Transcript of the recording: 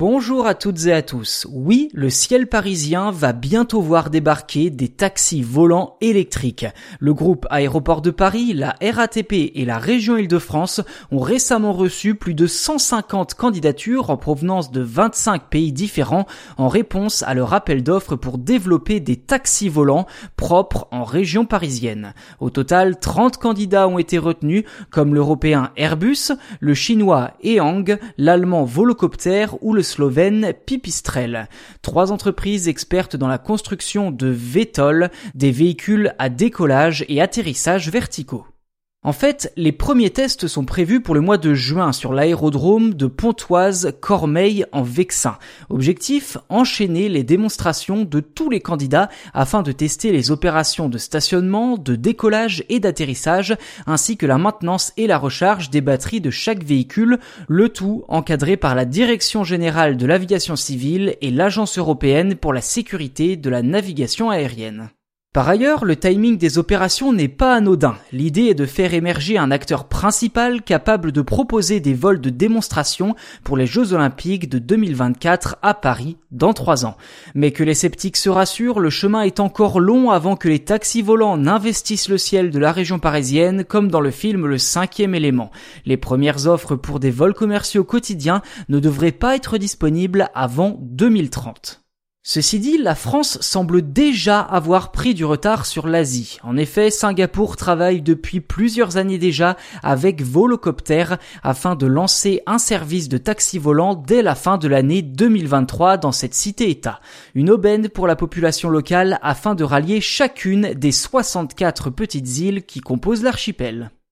Bonjour à toutes et à tous. Oui, le ciel parisien va bientôt voir débarquer des taxis volants électriques. Le groupe Aéroport de Paris, la RATP et la région Île-de-France ont récemment reçu plus de 150 candidatures en provenance de 25 pays différents en réponse à leur appel d'offres pour développer des taxis volants propres en région parisienne. Au total, 30 candidats ont été retenus comme l'européen Airbus, le chinois Eang, l'allemand Volocopter ou le slovène Pipistrel. Trois entreprises expertes dans la construction de VTOL, des véhicules à décollage et atterrissage verticaux. En fait, les premiers tests sont prévus pour le mois de juin sur l'aérodrome de Pontoise-Cormeil en Vexin. Objectif, enchaîner les démonstrations de tous les candidats afin de tester les opérations de stationnement, de décollage et d'atterrissage, ainsi que la maintenance et la recharge des batteries de chaque véhicule, le tout encadré par la Direction générale de l'aviation civile et l'Agence européenne pour la sécurité de la navigation aérienne. Par ailleurs, le timing des opérations n'est pas anodin. L'idée est de faire émerger un acteur principal capable de proposer des vols de démonstration pour les Jeux Olympiques de 2024 à Paris dans trois ans. Mais que les sceptiques se rassurent, le chemin est encore long avant que les taxis volants n'investissent le ciel de la région parisienne comme dans le film Le cinquième élément. Les premières offres pour des vols commerciaux quotidiens ne devraient pas être disponibles avant 2030. Ceci dit, la France semble déjà avoir pris du retard sur l'Asie. En effet, Singapour travaille depuis plusieurs années déjà avec Volocopter afin de lancer un service de taxi volant dès la fin de l'année 2023 dans cette cité-État. Une aubaine pour la population locale afin de rallier chacune des 64 petites îles qui composent l'archipel.